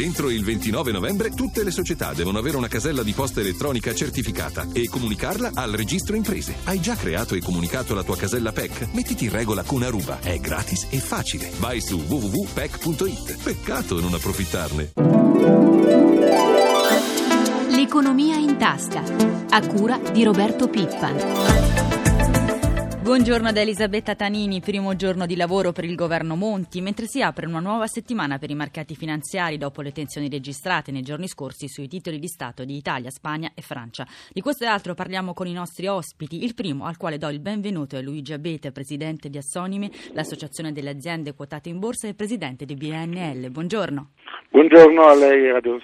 Entro il 29 novembre tutte le società devono avere una casella di posta elettronica certificata e comunicarla al registro imprese. Hai già creato e comunicato la tua casella PEC? Mettiti in regola con Aruba. È gratis e facile. Vai su www.pec.it. Peccato non approfittarne. L'economia in tasca. A cura di Roberto Pippan. Buongiorno da Elisabetta Tanini, primo giorno di lavoro per il governo Monti, mentre si apre una nuova settimana per i mercati finanziari dopo le tensioni registrate nei giorni scorsi sui titoli di Stato di Italia, Spagna e Francia. Di questo e altro parliamo con i nostri ospiti. Il primo, al quale do il benvenuto, è Luigi Abete, presidente di Assonime, l'associazione delle aziende quotate in borsa e presidente di BNL. Buongiorno. Buongiorno a lei, Radio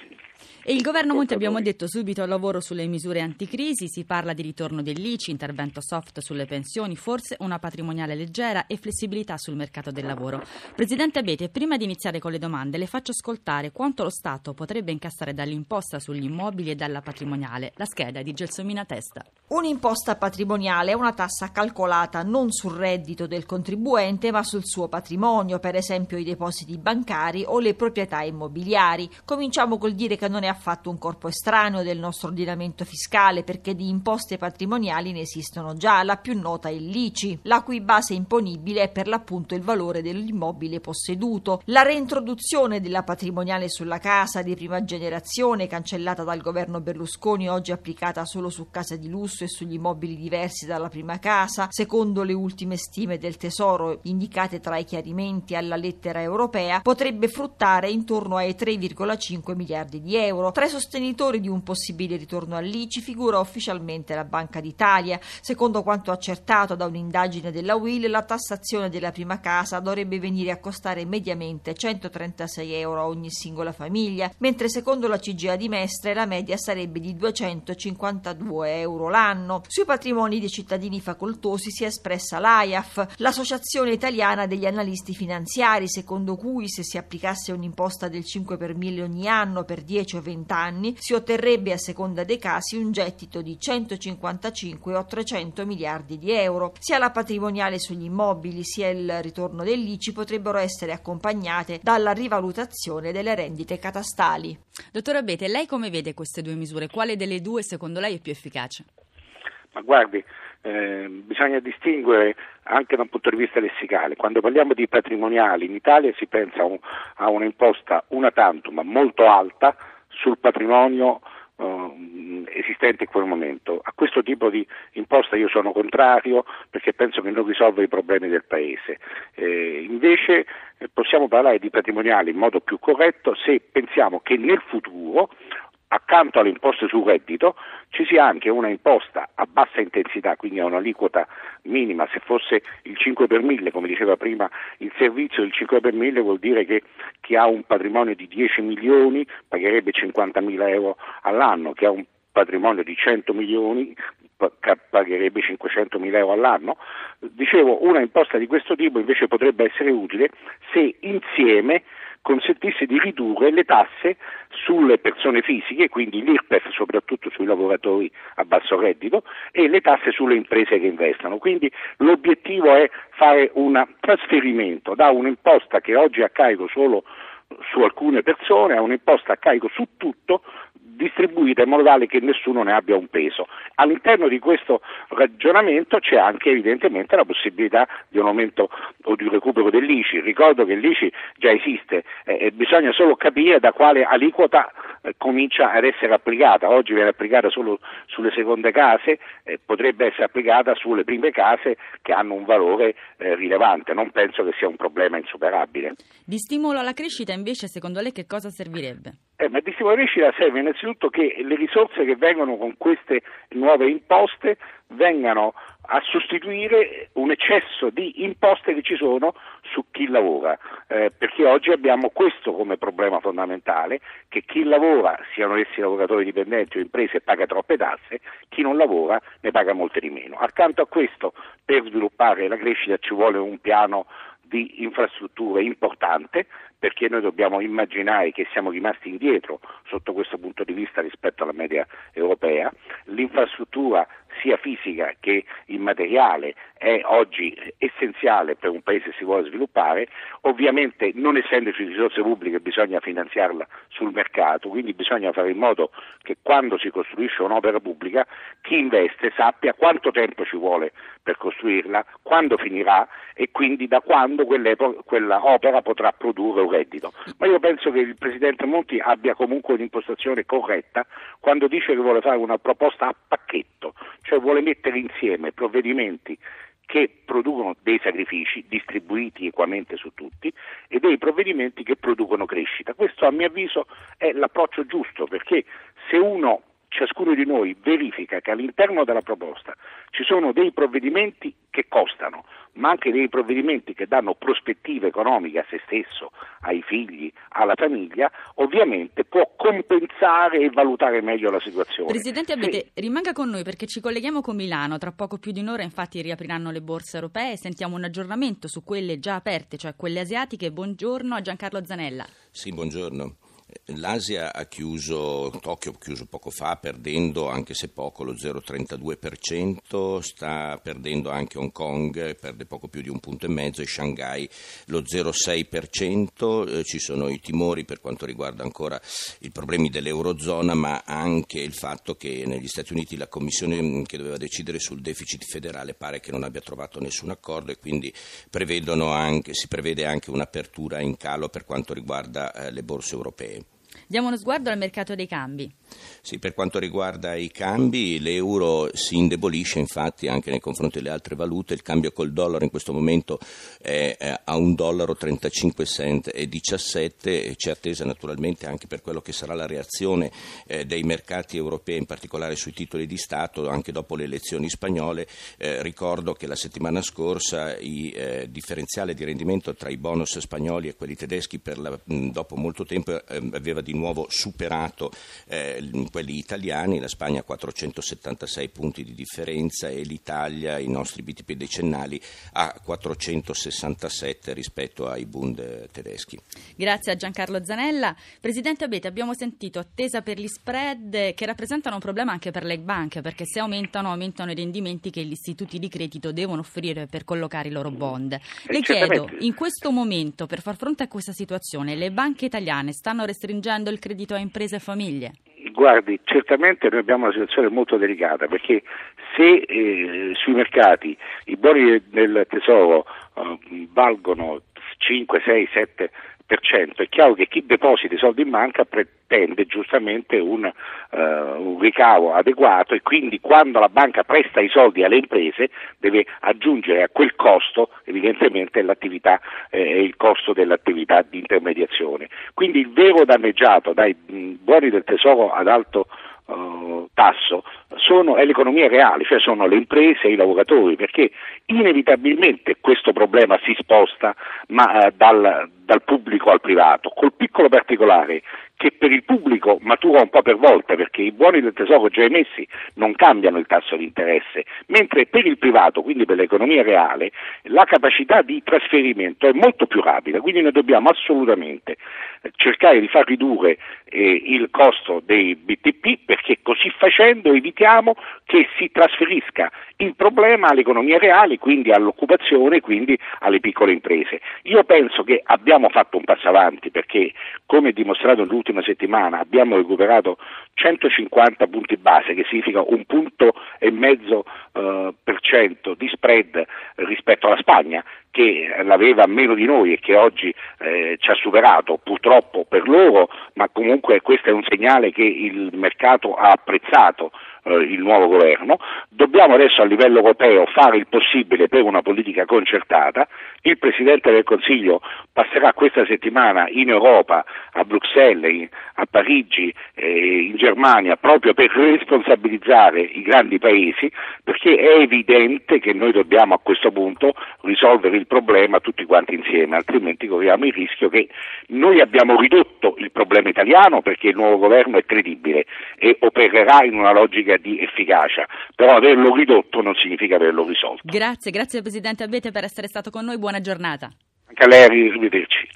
e il governo Monti abbiamo detto subito al lavoro sulle misure anticrisi, si parla di ritorno dell'ICI, intervento soft sulle pensioni, forse una patrimoniale leggera e flessibilità sul mercato del lavoro. Presidente Abete, prima di iniziare con le domande le faccio ascoltare quanto lo Stato potrebbe incassare dall'imposta sugli immobili e dalla patrimoniale. La scheda di Gelsomina Testa. Un'imposta patrimoniale è una tassa calcolata non sul reddito del contribuente ma sul suo patrimonio, per esempio i depositi bancari o le proprietà immobiliari. Cominciamo col dire che non è affatto un corpo estraneo del nostro ordinamento fiscale perché di imposte patrimoniali ne esistono già, la più nota è l'ICI, la cui base imponibile è per l'appunto il valore dell'immobile posseduto. La reintroduzione della patrimoniale sulla casa di prima generazione, cancellata dal governo Berlusconi, oggi applicata solo su case di lusso e sugli immobili diversi dalla prima casa, secondo le ultime stime del Tesoro indicate tra i chiarimenti alla lettera europea, potrebbe fruttare intorno ai 3,5 miliardi di euro euro. Tra i sostenitori di un possibile ritorno all'ICI figura ufficialmente la Banca d'Italia. Secondo quanto accertato da un'indagine della WIL, la tassazione della prima casa dovrebbe venire a costare mediamente 136 euro a ogni singola famiglia, mentre secondo la CGA di Mestre la media sarebbe di 252 euro l'anno. Sui patrimoni dei cittadini facoltosi si è espressa l'AIAF, l'Associazione Italiana degli Analisti Finanziari, secondo cui se si applicasse un'imposta del 5 per 1000 ogni anno per 10 o 20 30 anni si otterrebbe a seconda dei casi un gettito di 155 o 300 miliardi di euro. Sia la patrimoniale sugli immobili sia il ritorno dell'ICI potrebbero essere accompagnate dalla rivalutazione delle rendite catastali. Dottor Abete, lei come vede queste due misure? Quale delle due secondo lei è più efficace? Ma guardi, eh, bisogna distinguere anche da un punto di vista lessicale. Quando parliamo di patrimoniali in Italia si pensa a, un, a un'imposta una tantum molto alta sul patrimonio Uh, esistente in quel momento. A questo tipo di imposta io sono contrario perché penso che non risolva i problemi del Paese. Eh, invece eh, possiamo parlare di patrimoniali in modo più corretto se pensiamo che nel futuro accanto alle imposte sul reddito ci sia anche una imposta a bassa intensità, quindi a un'aliquota minima, se fosse il 5 per 1000, come diceva prima il servizio, il 5 per 1000 vuol dire che chi ha un patrimonio di 10 milioni pagherebbe 50 mila euro all'anno, chi ha un patrimonio di 100 milioni pagherebbe 500 mila euro all'anno. Dicevo, una imposta di questo tipo invece potrebbe essere utile se insieme consentisse di ridurre le tasse sulle persone fisiche, quindi l'IRPEF soprattutto sui lavoratori a basso reddito e le tasse sulle imprese che investono. Quindi l'obiettivo è fare un trasferimento da un'imposta che oggi è a carico solo su alcune persone a un'imposta a carico su tutto distribuita in modo tale che nessuno ne abbia un peso. All'interno di questo ragionamento c'è anche evidentemente la possibilità di un aumento o di un recupero dell'ICI. Ricordo che l'ICI già esiste eh, e bisogna solo capire da quale aliquota eh, comincia ad essere applicata. Oggi viene applicata solo sulle seconde case, eh, potrebbe essere applicata sulle prime case che hanno un valore eh, rilevante. Non penso che sia un problema insuperabile. Di stimolo alla crescita invece secondo lei che cosa servirebbe? Eh, ma alla crescita serve innanzitutto che le risorse che vengono con queste nuove imposte vengano a sostituire un eccesso di imposte che ci sono su chi lavora, eh, perché oggi abbiamo questo come problema fondamentale, che chi lavora, siano essi lavoratori dipendenti o imprese, paga troppe tasse, chi non lavora ne paga molte di meno. Accanto a questo, per sviluppare la crescita ci vuole un piano di infrastrutture importante perché noi dobbiamo immaginare che siamo rimasti indietro sotto questo punto di vista rispetto alla media europea. L'infrastruttura sia fisica che immateriale è oggi essenziale per un paese che si vuole sviluppare, ovviamente non essendoci risorse pubbliche bisogna finanziarla sul mercato, quindi bisogna fare in modo che quando si costruisce un'opera pubblica chi investe sappia quanto tempo ci vuole per costruirla, quando finirà e quindi da quando quella opera potrà produrre un reddito. Ma io penso che il Presidente Monti abbia comunque un'impostazione corretta quando dice che vuole fare una proposta a pacchetto, cioè vuole mettere insieme provvedimenti che producono dei sacrifici distribuiti equamente su tutti e dei provvedimenti che producono crescita. Questo a mio avviso è l'approccio giusto perché se uno ciascuno di noi verifica che all'interno della proposta ci sono dei provvedimenti che costano, ma anche dei provvedimenti che danno prospettive economiche a se stesso, ai figli, alla famiglia, ovviamente può compensare e valutare meglio la situazione. Presidente Abete, sì. rimanga con noi perché ci colleghiamo con Milano, tra poco più di un'ora infatti riapriranno le borse europee e sentiamo un aggiornamento su quelle già aperte, cioè quelle asiatiche. Buongiorno a Giancarlo Zanella. Sì, buongiorno. L'Asia ha chiuso, Tokyo ha chiuso poco fa perdendo anche se poco lo 0,32%, sta perdendo anche Hong Kong, perde poco più di un punto e mezzo e Shanghai lo 0,6%, eh, ci sono i timori per quanto riguarda ancora i problemi dell'Eurozona ma anche il fatto che negli Stati Uniti la Commissione mm, che doveva decidere sul deficit federale pare che non abbia trovato nessun accordo e quindi anche, si prevede anche un'apertura in calo per quanto riguarda eh, le borse europee. Diamo uno sguardo al mercato dei cambi. Sì, per quanto riguarda i cambi, l'euro si indebolisce infatti anche nei confronti delle altre valute, il cambio col dollaro in questo momento è a 1,35 dollaro e 17, c'è attesa naturalmente anche per quello che sarà la reazione eh, dei mercati europei, in particolare sui titoli di Stato, anche dopo le elezioni spagnole. Eh, ricordo che la settimana scorsa il eh, differenziale di rendimento tra i bonus spagnoli e quelli tedeschi la, dopo molto tempo ehm, aveva di nuovo superato eh, quelli italiani, la Spagna ha 476 punti di differenza e l'Italia, i nostri BTP decennali, ha 467 rispetto ai Bund tedeschi. Grazie a Giancarlo Zanella. Presidente Abete, abbiamo sentito attesa per gli spread che rappresentano un problema anche per le banche perché se aumentano, aumentano i rendimenti che gli istituti di credito devono offrire per collocare i loro bond. Le chiedo, in questo momento, per far fronte a questa situazione, le banche italiane stanno restringendo il credito a imprese e famiglie? Guardi, certamente noi abbiamo una situazione molto delicata perché se eh, sui mercati i buoni del tesoro eh, valgono 5, 6, 7 è chiaro che chi deposita i soldi in banca pretende giustamente un, uh, un, ricavo adeguato e quindi quando la banca presta i soldi alle imprese deve aggiungere a quel costo evidentemente l'attività e eh, il costo dell'attività di intermediazione. Quindi il vero danneggiato dai buoni del tesoro ad alto uh, tasso sono, è l'economia reale, cioè sono le imprese e i lavoratori, perché inevitabilmente questo problema si sposta ma, uh, dal, dal pubblico al privato, col piccolo particolare che per il pubblico matura un po' per volta perché i buoni del tesoro già emessi non cambiano il tasso di interesse, mentre per il privato, quindi per l'economia reale, la capacità di trasferimento è molto più rapida, quindi noi dobbiamo assolutamente cercare di far ridurre eh, il costo dei BTP perché così facendo evitiamo che si trasferisca il problema all'economia reale, quindi all'occupazione, quindi alle piccole imprese. Io penso che abbiamo fatto un passo avanti perché, come dimostrato nell'ultima settimana, abbiamo recuperato 150 punti base, che significa un punto e mezzo eh, per cento di spread rispetto alla Spagna, che l'aveva meno di noi e che oggi eh, ci ha superato, purtroppo per loro, ma comunque questo è un segnale che il mercato ha apprezzato eh, il nuovo governo, dobbiamo adesso a livello europeo fare il possibile per una politica concertata, il Presidente del Consiglio passerà questa settimana in Europa, a Bruxelles, a Parigi, eh, in Germania, proprio per responsabilizzare i grandi paesi, perché è evidente che noi dobbiamo a questo punto risolvere il problema tutti quanti insieme, altrimenti corriamo il rischio che noi abbiamo ridotto il problema italiano perché il nuovo governo è credibile e opererà in una logica di efficacia, però averlo ridotto non significa averlo risolto. Grazie, grazie Presidente Abete per essere stato con noi, buona giornata. Anche a lei, arrivederci.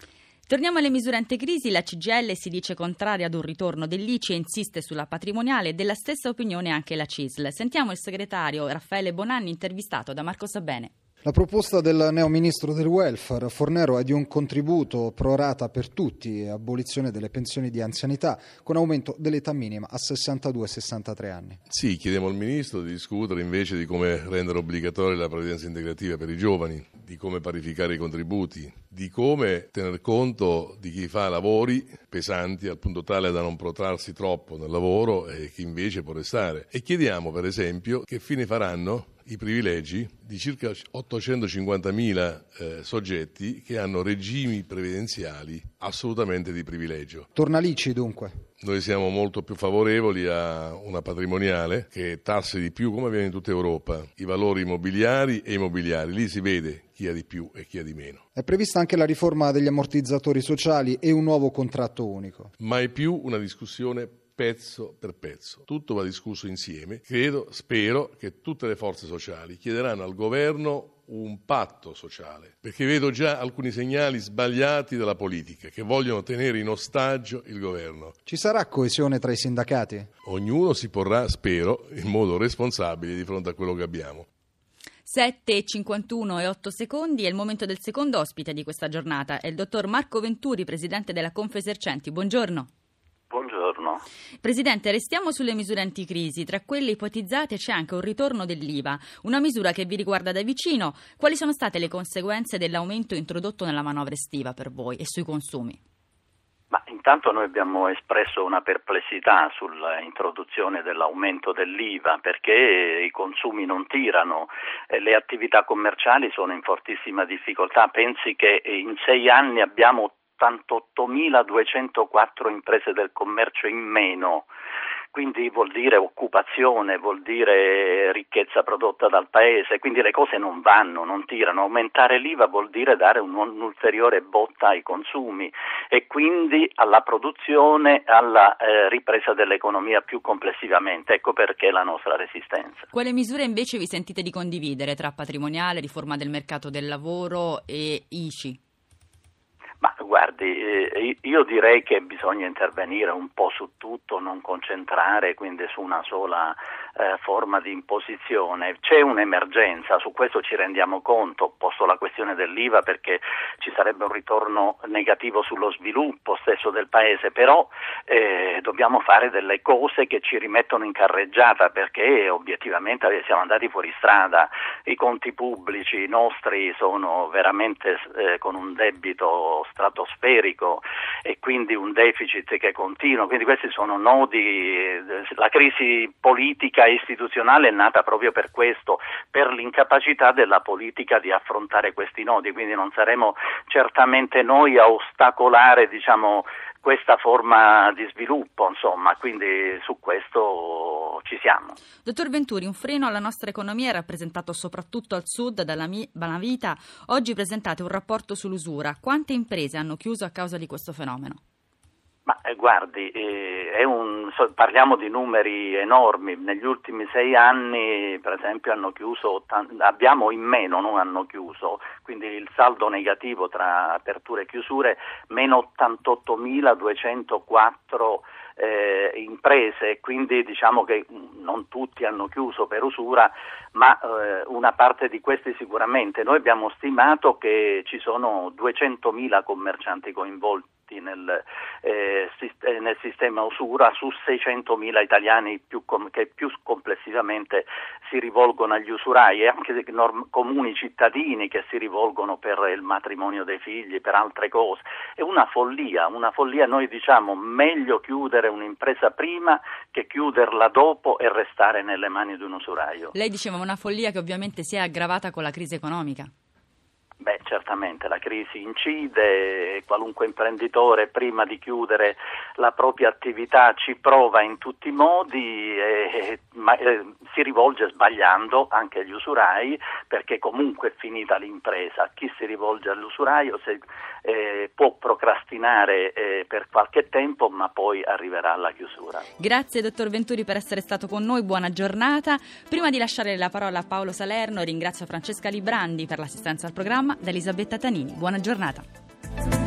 Torniamo alle misure anticrisi. La CGL si dice contraria ad un ritorno dell'ICI e insiste sulla patrimoniale. Della stessa opinione anche la CISL. Sentiamo il segretario Raffaele Bonanni intervistato da Marco Sabene. La proposta del neo ministro del welfare Fornero è di un contributo pro rata per tutti abolizione delle pensioni di anzianità con aumento dell'età minima a 62-63 anni. Sì, chiediamo al ministro di discutere invece di come rendere obbligatoria la previdenza integrativa per i giovani, di come parificare i contributi, di come tener conto di chi fa lavori pesanti al punto tale da non protrarsi troppo nel lavoro e chi invece può restare. E chiediamo per esempio che fine faranno i privilegi di circa 850.000 eh, soggetti che hanno regimi previdenziali assolutamente di privilegio. Tornalici dunque. Noi siamo molto più favorevoli a una patrimoniale che tassi di più, come avviene in tutta Europa, i valori immobiliari e immobiliari. Lì si vede chi ha di più e chi ha di meno. È prevista anche la riforma degli ammortizzatori sociali e un nuovo contratto unico. Mai più una discussione pezzo per pezzo. Tutto va discusso insieme. Credo, spero che tutte le forze sociali chiederanno al governo un patto sociale, perché vedo già alcuni segnali sbagliati dalla politica che vogliono tenere in ostaggio il governo. Ci sarà coesione tra i sindacati? Ognuno si porrà, spero, in modo responsabile di fronte a quello che abbiamo. 7, 51 e 8 secondi è il momento del secondo ospite di questa giornata, è il dottor Marco Venturi, presidente della Confesercenti. Buongiorno. Presidente, restiamo sulle misure anticrisi. Tra quelle ipotizzate c'è anche un ritorno dell'IVA, una misura che vi riguarda da vicino. Quali sono state le conseguenze dell'aumento introdotto nella manovra estiva per voi e sui consumi? Ma intanto noi abbiamo espresso una perplessità sull'introduzione dell'aumento dell'IVA perché i consumi non tirano, le attività commerciali sono in fortissima difficoltà. Pensi che in sei anni abbiamo 88.204 imprese del commercio in meno, quindi vuol dire occupazione, vuol dire ricchezza prodotta dal paese, quindi le cose non vanno, non tirano. Aumentare l'IVA vuol dire dare un'ulteriore botta ai consumi e quindi alla produzione, alla eh, ripresa dell'economia più complessivamente. Ecco perché la nostra resistenza. Quale misure invece vi sentite di condividere tra patrimoniale, riforma del mercato del lavoro e ICI? Ma guardi, eh, io direi che bisogna intervenire un po' su tutto, non concentrare quindi su una sola eh, forma di imposizione. C'è un'emergenza, su questo ci rendiamo conto, posto la questione dell'IVA perché ci sarebbe un ritorno negativo sullo sviluppo stesso del Paese, però eh, dobbiamo fare delle cose che ci rimettono in carreggiata perché obiettivamente siamo andati fuori strada, i conti pubblici nostri sono veramente eh, con un debito stratosferico e quindi un deficit che continua, quindi questi sono nodi, eh, la crisi politica e istituzionale è nata proprio per questo, per l'incapacità della politica di affrontare questi nodi, quindi non saremo certamente noi a ostacolare diciamo, questa forma di sviluppo, insomma, quindi su questo ci siamo. Dottor Venturi, un freno alla nostra economia è rappresentato soprattutto al sud dalla Banavita. Oggi presentate un rapporto sull'usura. Quante imprese hanno chiuso a causa di questo fenomeno? Ma eh, guardi, eh, un, so, parliamo di numeri enormi. Negli ultimi sei anni, per esempio, hanno chiuso, abbiamo in meno, non hanno chiuso, quindi il saldo negativo tra aperture e chiusure, meno 88.204 eh, imprese, quindi diciamo che non tutti hanno chiuso per usura, ma eh, una parte di questi sicuramente. Noi abbiamo stimato che ci sono 200.000 commercianti coinvolti nel, eh, eh, nel, sistema usura su 600.000 italiani com- che più complessivamente si rivolgono agli usurai e anche norm- comuni cittadini che si rivolgono per il matrimonio dei figli, per altre cose. È una follia, una follia. Noi diciamo meglio chiudere un'impresa prima che chiuderla dopo e restare nelle mani di un usuraio. Lei diceva una follia che ovviamente si è aggravata con la crisi economica. Beh, certamente la crisi incide, qualunque imprenditore prima di chiudere la propria attività ci prova in tutti i modi, e, ma, eh, si rivolge sbagliando anche agli usurai perché comunque è finita l'impresa. Chi si rivolge all'usuraio se, eh, può procrastinare eh, per qualche tempo ma poi arriverà alla chiusura. Grazie dottor Venturi per essere stato con noi, buona giornata. Prima di lasciare la parola a Paolo Salerno ringrazio Francesca Librandi per l'assistenza al programma da Elisabetta Tanini. Buona giornata.